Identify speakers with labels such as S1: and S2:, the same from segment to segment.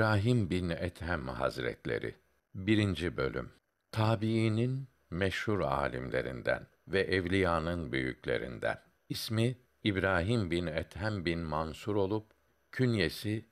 S1: İbrahim bin Ethem Hazretleri 1. bölüm Tabiinin meşhur alimlerinden ve evliyanın büyüklerinden. İsmi İbrahim bin Ethem bin Mansur olup künyesi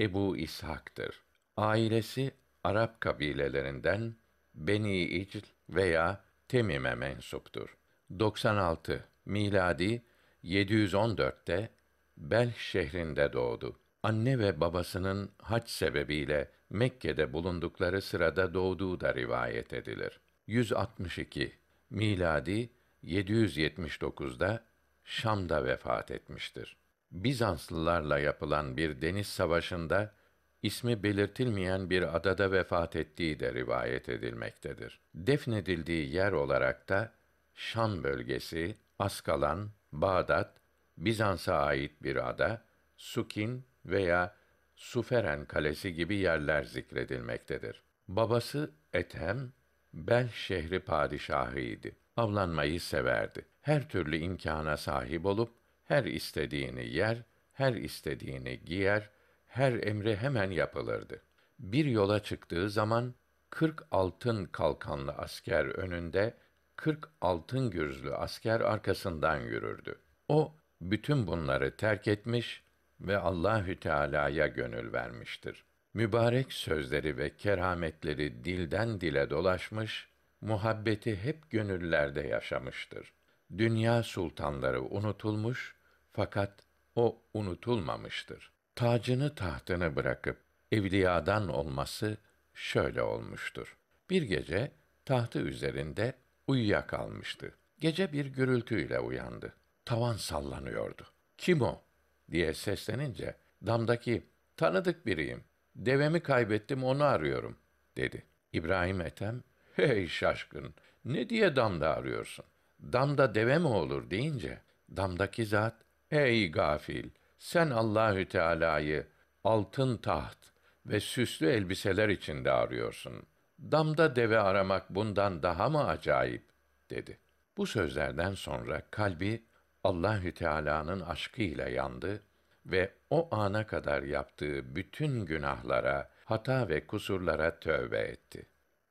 S1: Ebu İshak'tır. Ailesi Arap kabilelerinden Beni İcl veya Temim'e mensuptur. 96 miladi 714'te Belh şehrinde doğdu. Anne ve babasının hac sebebiyle Mekke'de bulundukları sırada doğduğu da rivayet edilir. 162 miladi 779'da Şam'da vefat etmiştir. Bizanslılarla yapılan bir deniz savaşında ismi belirtilmeyen bir adada vefat ettiği de rivayet edilmektedir. Defnedildiği yer olarak da Şam bölgesi, Askalan, Bağdat, Bizans'a ait bir ada, Sukin veya Suferen kalesi gibi yerler zikredilmektedir. Babası Ethem, Bel şehri padişahıydı. Avlanmayı severdi. Her türlü imkâna sahip olup her istediğini yer, her istediğini giyer, her emri hemen yapılırdı. Bir yola çıktığı zaman kırk altın kalkanlı asker önünde, kırk altın gürzlü asker arkasından yürürdü. O bütün bunları terk etmiş ve Allahü Teala'ya gönül vermiştir. Mübarek sözleri ve kerametleri dilden dile dolaşmış, muhabbeti hep gönüllerde yaşamıştır. Dünya sultanları unutulmuş fakat o unutulmamıştır. Tacını tahtını bırakıp evliyadan olması şöyle olmuştur. Bir gece tahtı üzerinde uyuyakalmıştı. Gece bir gürültüyle uyandı. Tavan sallanıyordu. Kim o? Diye seslenince damdaki tanıdık biriyim. Devemi kaybettim onu arıyorum dedi. İbrahim Ethem hey şaşkın ne diye damda arıyorsun? Damda deve mi olur deyince damdaki zat ey gafil sen Allahü Teala'yı altın taht ve süslü elbiseler içinde arıyorsun. Damda deve aramak bundan daha mı acayip dedi. Bu sözlerden sonra kalbi Allahü Teala'nın aşkıyla yandı ve o ana kadar yaptığı bütün günahlara, hata ve kusurlara tövbe etti.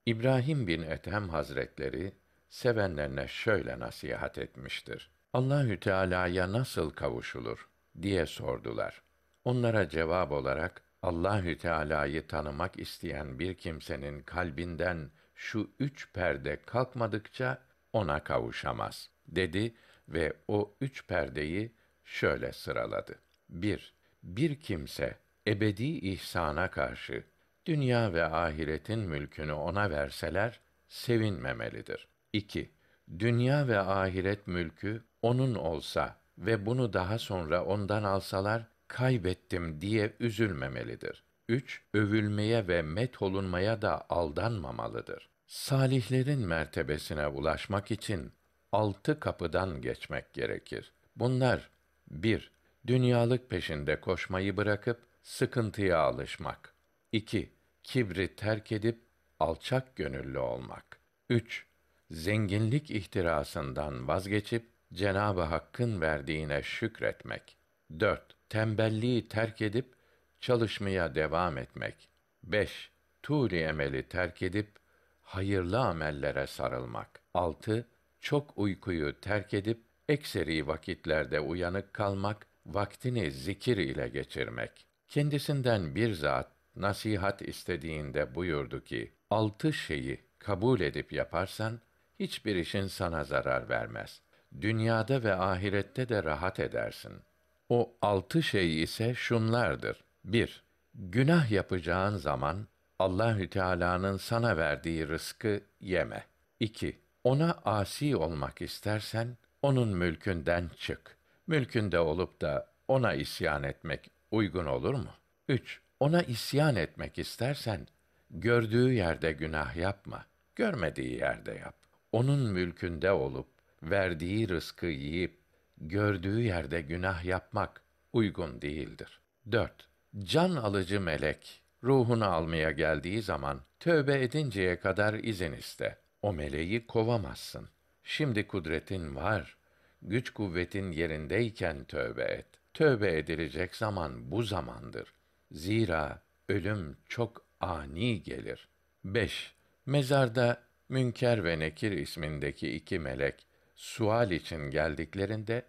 S1: İbrahim bin Ethem Hazretleri sevenlerine şöyle nasihat etmiştir. Allahü Teala'ya nasıl kavuşulur diye sordular. Onlara cevap olarak Allahü Teala'yı tanımak isteyen bir kimsenin kalbinden şu üç perde kalkmadıkça ona kavuşamaz dedi ve o üç perdeyi şöyle sıraladı. 1. Bir kimse ebedi ihsana karşı dünya ve ahiretin mülkünü ona verseler sevinmemelidir. 2. Dünya ve ahiret mülkü onun olsa ve bunu daha sonra ondan alsalar kaybettim diye üzülmemelidir. 3. Övülmeye ve met olunmaya da aldanmamalıdır. Salihlerin mertebesine ulaşmak için altı kapıdan geçmek gerekir. Bunlar 1. Dünyalık peşinde koşmayı bırakıp sıkıntıya alışmak. 2. Kibri terk edip alçak gönüllü olmak. 3. Zenginlik ihtirasından vazgeçip Cenabı Hakk'ın verdiğine şükretmek. 4. Tembelliği terk edip çalışmaya devam etmek. 5. Tûli emeli terk edip hayırlı amellere sarılmak. 6 çok uykuyu terk edip ekseri vakitlerde uyanık kalmak, vaktini zikir ile geçirmek. Kendisinden bir zat nasihat istediğinde buyurdu ki: Altı şeyi kabul edip yaparsan hiçbir işin sana zarar vermez. Dünyada ve ahirette de rahat edersin. O altı şey ise şunlardır. 1. Günah yapacağın zaman Allahü Teala'nın sana verdiği rızkı yeme. 2. Ona asi olmak istersen onun mülkünden çık. Mülkünde olup da ona isyan etmek uygun olur mu? 3. Ona isyan etmek istersen gördüğü yerde günah yapma. Görmediği yerde yap. Onun mülkünde olup verdiği rızkı yiyip gördüğü yerde günah yapmak uygun değildir. 4. Can alıcı melek ruhunu almaya geldiği zaman tövbe edinceye kadar izin iste. O meleği kovamazsın. Şimdi kudretin var. Güç kuvvetin yerindeyken tövbe et. Tövbe edilecek zaman bu zamandır. Zira ölüm çok ani gelir. 5. Mezarda Münker ve Nekir ismindeki iki melek sual için geldiklerinde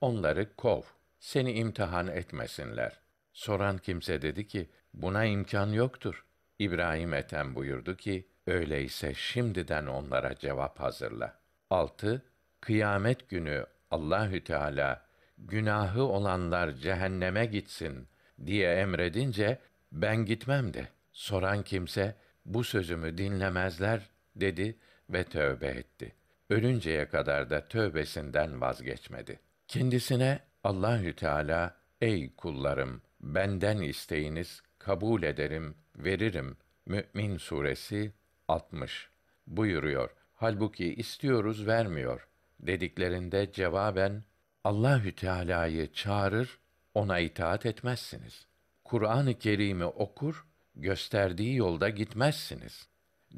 S1: onları kov. Seni imtihan etmesinler. Soran kimse dedi ki buna imkan yoktur. İbrahim Ethem buyurdu ki öyleyse şimdiden onlara cevap hazırla. 6. Kıyamet günü Allahü Teala günahı olanlar cehenneme gitsin diye emredince ben gitmem de soran kimse bu sözümü dinlemezler dedi ve tövbe etti. Ölünceye kadar da tövbesinden vazgeçmedi. Kendisine Allahü Teala ey kullarım benden isteyiniz kabul ederim, veririm. Mü'min suresi 60 buyuruyor. Halbuki istiyoruz vermiyor dediklerinde cevaben Allahü Teala'yı çağırır, ona itaat etmezsiniz. Kur'an-ı Kerim'i okur, gösterdiği yolda gitmezsiniz.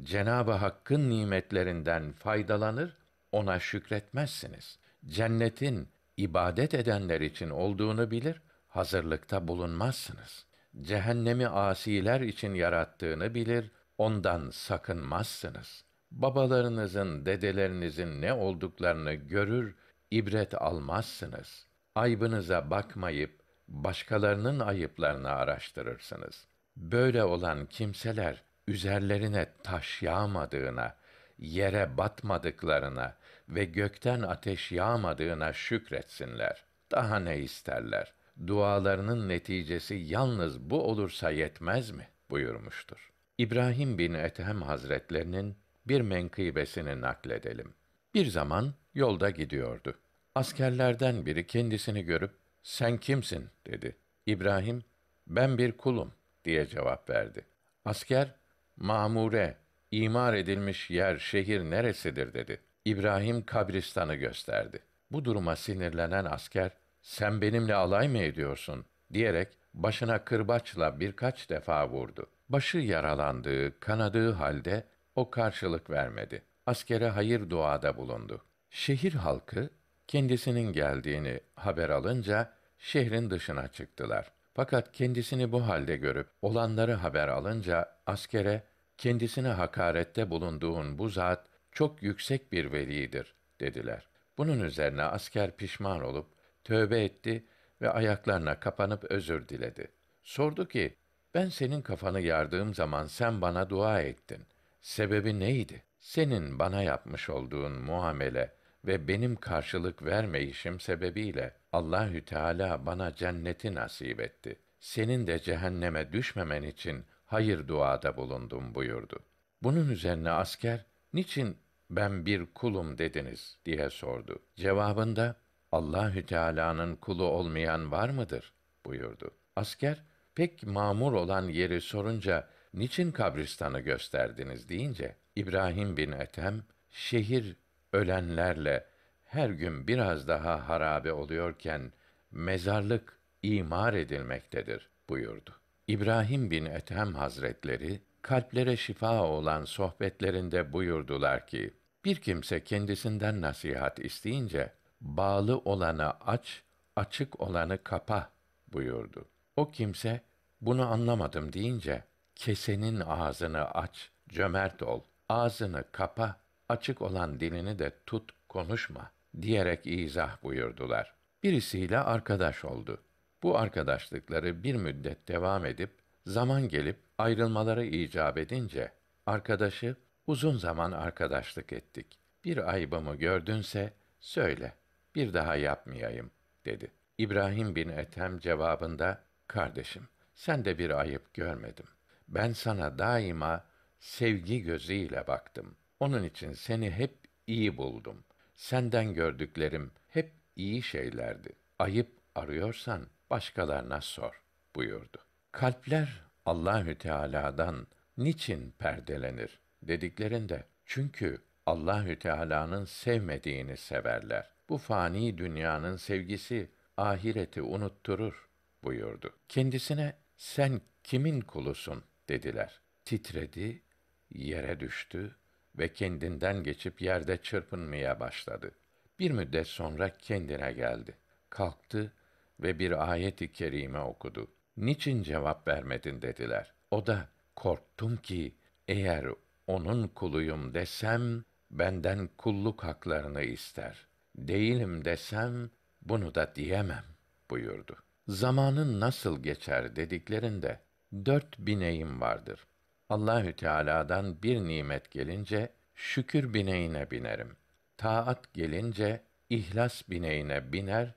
S1: Cenabı Hakk'ın nimetlerinden faydalanır, ona şükretmezsiniz. Cennetin ibadet edenler için olduğunu bilir, hazırlıkta bulunmazsınız. Cehennemi asiler için yarattığını bilir, ondan sakınmazsınız. Babalarınızın, dedelerinizin ne olduklarını görür, ibret almazsınız. Aybınıza bakmayıp başkalarının ayıplarını araştırırsınız. Böyle olan kimseler üzerlerine taş yağmadığına, yere batmadıklarına ve gökten ateş yağmadığına şükretsinler. Daha ne isterler? Dualarının neticesi yalnız bu olursa yetmez mi? buyurmuştur. İbrahim bin Ethem Hazretlerinin bir menkıbesini nakledelim. Bir zaman yolda gidiyordu. Askerlerden biri kendisini görüp "Sen kimsin?" dedi. İbrahim "Ben bir kulum." diye cevap verdi. Asker "Mamure, imar edilmiş yer, şehir neresidir?" dedi. İbrahim kabristanı gösterdi. Bu duruma sinirlenen asker "Sen benimle alay mı ediyorsun?" diyerek başına kırbaçla birkaç defa vurdu. Başı yaralandığı, kanadığı halde o karşılık vermedi. Askere hayır duada bulundu. Şehir halkı kendisinin geldiğini haber alınca şehrin dışına çıktılar. Fakat kendisini bu halde görüp olanları haber alınca askere kendisine hakarette bulunduğun bu zat çok yüksek bir velidir dediler. Bunun üzerine asker pişman olup tövbe etti ve ayaklarına kapanıp özür diledi. Sordu ki, ben senin kafanı yardığım zaman sen bana dua ettin. Sebebi neydi? Senin bana yapmış olduğun muamele ve benim karşılık vermeyişim sebebiyle Allahü Teala bana cenneti nasip etti. Senin de cehenneme düşmemen için hayır duada bulundum buyurdu. Bunun üzerine asker, niçin ben bir kulum dediniz diye sordu. Cevabında Allahü Teala'nın kulu olmayan var mıdır buyurdu. Asker pek mamur olan yeri sorunca niçin kabristanı gösterdiniz deyince İbrahim bin Ethem şehir ölenlerle her gün biraz daha harabe oluyorken mezarlık imar edilmektedir buyurdu. İbrahim bin Ethem Hazretleri kalplere şifa olan sohbetlerinde buyurdular ki bir kimse kendisinden nasihat isteyince bağlı olanı aç, açık olanı kapa buyurdu. O kimse bunu anlamadım deyince kesenin ağzını aç, cömert ol, ağzını kapa, açık olan dilini de tut, konuşma diyerek izah buyurdular. Birisiyle arkadaş oldu. Bu arkadaşlıkları bir müddet devam edip zaman gelip ayrılmaları icap edince arkadaşı uzun zaman arkadaşlık ettik. Bir aybımı gördünse söyle. Bir daha yapmayayım dedi. İbrahim bin Ethem cevabında kardeşim sen de bir ayıp görmedim. Ben sana daima sevgi gözüyle baktım. Onun için seni hep iyi buldum. Senden gördüklerim hep iyi şeylerdi. Ayıp arıyorsan başkalarına sor buyurdu. Kalpler Allahü Teala'dan niçin perdelenir dediklerinde çünkü Allahü Teala'nın sevmediğini severler. Bu fani dünyanın sevgisi ahireti unutturur buyurdu. Kendisine sen kimin kulusun dediler. Titredi, yere düştü ve kendinden geçip yerde çırpınmaya başladı. Bir müddet sonra kendine geldi. Kalktı ve bir ayet-i kerime okudu. Niçin cevap vermedin dediler. O da korktum ki eğer onun kuluyum desem benden kulluk haklarını ister. Değilim desem bunu da diyemem buyurdu. Zamanın nasıl geçer dediklerinde dört bineğim vardır. Allahü Teala'dan bir nimet gelince şükür bineğine binerim. Taat gelince ihlas bineğine biner,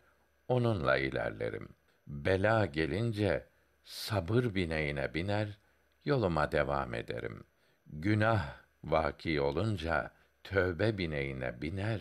S1: onunla ilerlerim. Bela gelince sabır bineğine biner, yoluma devam ederim. Günah vaki olunca tövbe bineğine biner,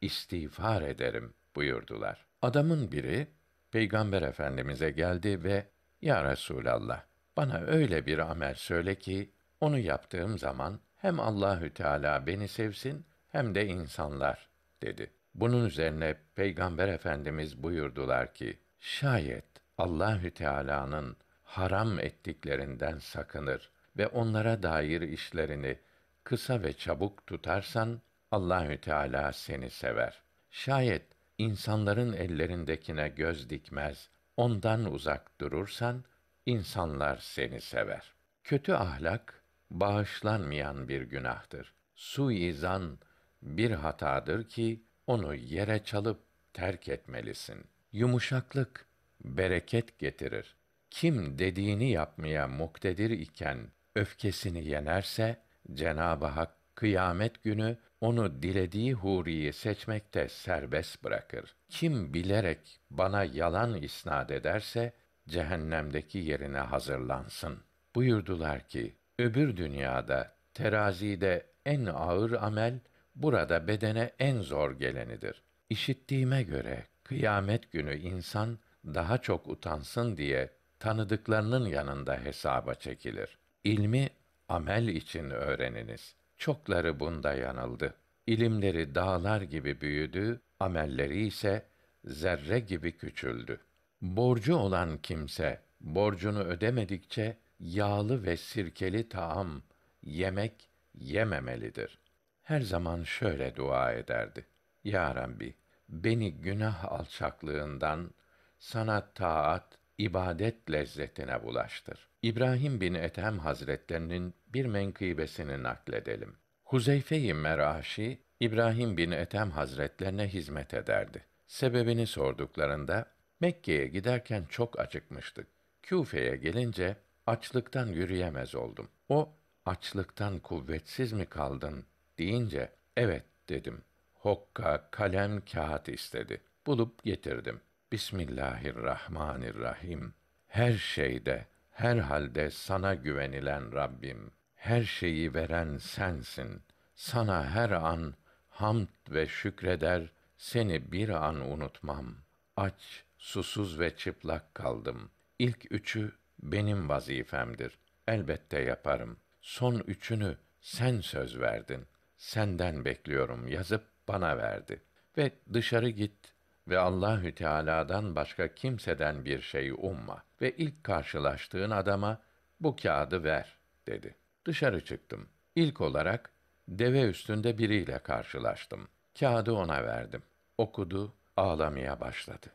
S1: istiğfar ederim buyurdular. Adamın biri Peygamber Efendimize geldi ve Ya Resulallah bana öyle bir amel söyle ki onu yaptığım zaman hem Allahü Teala beni sevsin hem de insanlar dedi. Bunun üzerine Peygamber Efendimiz buyurdular ki şayet Allahü Teala'nın haram ettiklerinden sakınır ve onlara dair işlerini kısa ve çabuk tutarsan Allahü Teala seni sever. Şayet insanların ellerindekine göz dikmez, ondan uzak durursan insanlar seni sever. Kötü ahlak bağışlanmayan bir günahtır. Suizan bir hatadır ki onu yere çalıp terk etmelisin. Yumuşaklık bereket getirir. Kim dediğini yapmaya muktedir iken öfkesini yenerse Cenab-ı Hak kıyamet günü onu dilediği huriyi seçmekte serbest bırakır. Kim bilerek bana yalan isnad ederse cehennemdeki yerine hazırlansın. Buyurdular ki öbür dünyada terazide en ağır amel burada bedene en zor gelenidir. İşittiğime göre kıyamet günü insan daha çok utansın diye tanıdıklarının yanında hesaba çekilir. İlmi amel için öğreniniz. Çokları bunda yanıldı. İlimleri dağlar gibi büyüdü, amelleri ise zerre gibi küçüldü. Borcu olan kimse borcunu ödemedikçe yağlı ve sirkeli taam yemek yememelidir. Her zaman şöyle dua ederdi. Ya Rabbi, beni günah alçaklığından sana taat, ibadet lezzetine bulaştır. İbrahim bin Ethem Hazretlerinin bir menkıbesini nakledelim. Huzeyfe-i Meraşi İbrahim bin Ethem Hazretlerine hizmet ederdi. Sebebini sorduklarında Mekke'ye giderken çok acıkmıştık. Küfe'ye gelince açlıktan yürüyemez oldum. O açlıktan kuvvetsiz mi kaldın deyince evet dedim. Hokka, kalem, kağıt istedi. Bulup getirdim. Bismillahirrahmanirrahim. Her şeyde, her halde sana güvenilen Rabbim. Her şeyi veren sensin. Sana her an hamd ve şükreder, seni bir an unutmam. Aç, susuz ve çıplak kaldım. İlk üçü benim vazifemdir. Elbette yaparım. Son üçünü sen söz verdin. Senden bekliyorum yazıp bana verdi. Ve dışarı git ve Allahü Teala'dan başka kimseden bir şey umma ve ilk karşılaştığın adama bu kağıdı ver dedi. Dışarı çıktım. İlk olarak deve üstünde biriyle karşılaştım. Kağıdı ona verdim. Okudu, ağlamaya başladı.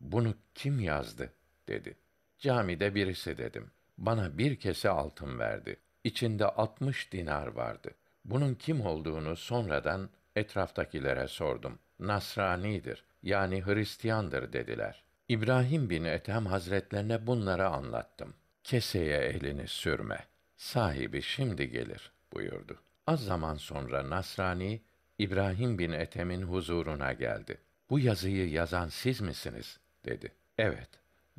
S1: Bunu kim yazdı? dedi. Camide birisi dedim. Bana bir kese altın verdi. İçinde altmış dinar vardı. Bunun kim olduğunu sonradan etraftakilere sordum. Nasranidir, yani Hristiyandır dediler. İbrahim bin Ethem Hazretlerine bunları anlattım. Keseye elini sürme. Sahibi şimdi gelir buyurdu. Az zaman sonra Nasrani İbrahim bin Ethem'in huzuruna geldi. Bu yazıyı yazan siz misiniz? dedi. Evet.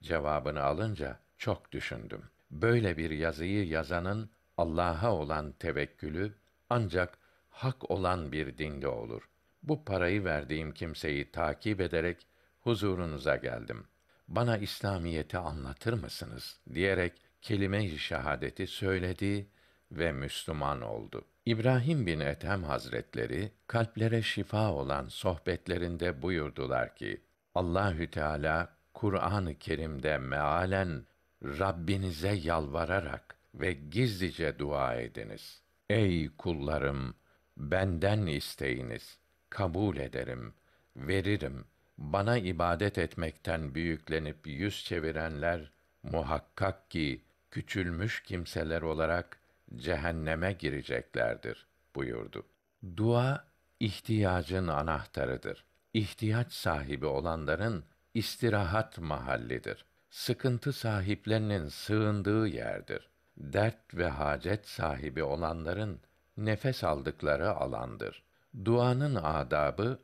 S1: Cevabını alınca çok düşündüm. Böyle bir yazıyı yazanın Allah'a olan tevekkülü ancak hak olan bir dinde olur. Bu parayı verdiğim kimseyi takip ederek huzurunuza geldim. Bana İslamiyeti anlatır mısınız diyerek kelime-i şehadeti söyledi ve Müslüman oldu. İbrahim bin Ethem Hazretleri kalplere şifa olan sohbetlerinde buyurdular ki Allahü Teala Kur'an-ı Kerim'de mealen Rabbinize yalvararak ve gizlice dua ediniz. Ey kullarım, benden isteyiniz, kabul ederim, veririm. Bana ibadet etmekten büyüklenip yüz çevirenler muhakkak ki küçülmüş kimseler olarak cehenneme gireceklerdir buyurdu. Dua ihtiyacın anahtarıdır. İhtiyaç sahibi olanların istirahat mahallidir. Sıkıntı sahiplerinin sığındığı yerdir. Dert ve hacet sahibi olanların nefes aldıkları alandır. Duanın adabı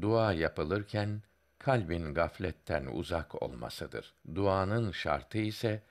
S1: dua yapılırken kalbin gafletten uzak olmasıdır. Duanın şartı ise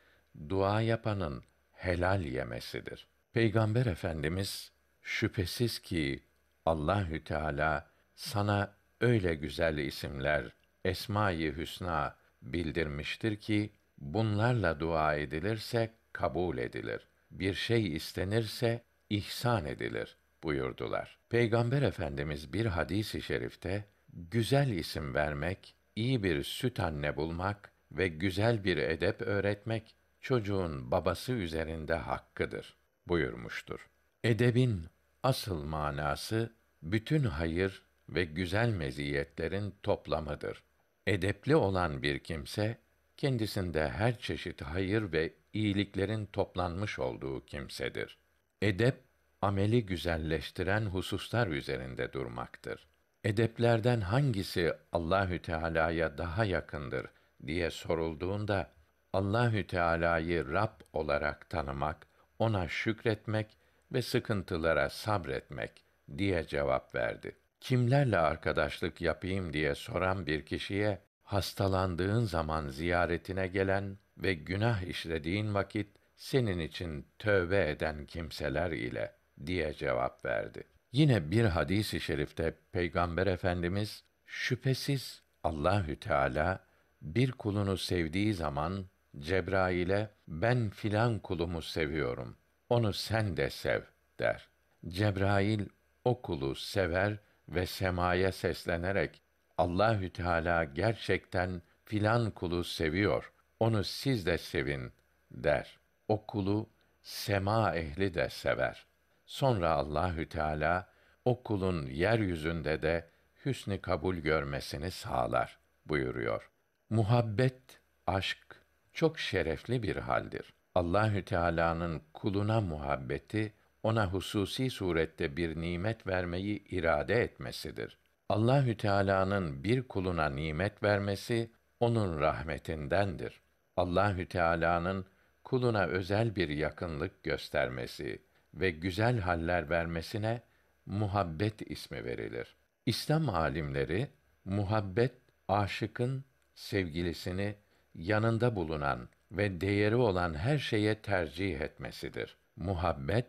S1: dua yapanın helal yemesidir. Peygamber Efendimiz şüphesiz ki Allahü Teala sana öyle güzel isimler, esma-i hüsna bildirmiştir ki bunlarla dua edilirse kabul edilir. Bir şey istenirse ihsan edilir buyurdular. Peygamber Efendimiz bir hadisi i şerifte güzel isim vermek, iyi bir süt anne bulmak ve güzel bir edep öğretmek çocuğun babası üzerinde hakkıdır buyurmuştur. Edebin asıl manası bütün hayır ve güzel meziyetlerin toplamıdır. Edepli olan bir kimse kendisinde her çeşit hayır ve iyiliklerin toplanmış olduğu kimsedir. Edep ameli güzelleştiren hususlar üzerinde durmaktır. Edeplerden hangisi Allahü Teala'ya daha yakındır diye sorulduğunda Allahü Teala'yı Rab olarak tanımak, ona şükretmek ve sıkıntılara sabretmek diye cevap verdi. Kimlerle arkadaşlık yapayım diye soran bir kişiye hastalandığın zaman ziyaretine gelen ve günah işlediğin vakit senin için tövbe eden kimseler ile diye cevap verdi. Yine bir hadisi i şerifte Peygamber Efendimiz şüphesiz Allahü Teala bir kulunu sevdiği zaman Cebrail'e ben filan kulumu seviyorum. Onu sen de sev der. Cebrail o kulu sever ve semaya seslenerek Allahü Teala gerçekten filan kulu seviyor. Onu siz de sevin der. O kulu sema ehli de sever. Sonra Allahü Teala o kulun yeryüzünde de hüsnü kabul görmesini sağlar buyuruyor. Muhabbet, aşk çok şerefli bir haldir. Allahü Teala'nın kuluna muhabbeti ona hususi surette bir nimet vermeyi irade etmesidir. Allahü Teala'nın bir kuluna nimet vermesi onun rahmetindendir. Allahü Teala'nın kuluna özel bir yakınlık göstermesi ve güzel haller vermesine muhabbet ismi verilir. İslam alimleri muhabbet aşıkın sevgilisini yanında bulunan ve değeri olan her şeye tercih etmesidir. Muhabbet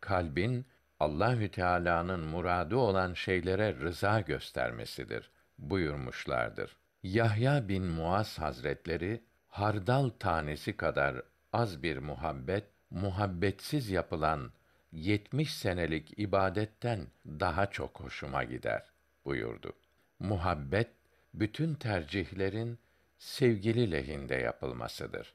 S1: kalbin Allahü Teala'nın muradı olan şeylere rıza göstermesidir buyurmuşlardır. Yahya bin Muaz Hazretleri hardal tanesi kadar az bir muhabbet, muhabbetsiz yapılan yetmiş senelik ibadetten daha çok hoşuma gider buyurdu. Muhabbet bütün tercihlerin sevgili lehinde yapılmasıdır.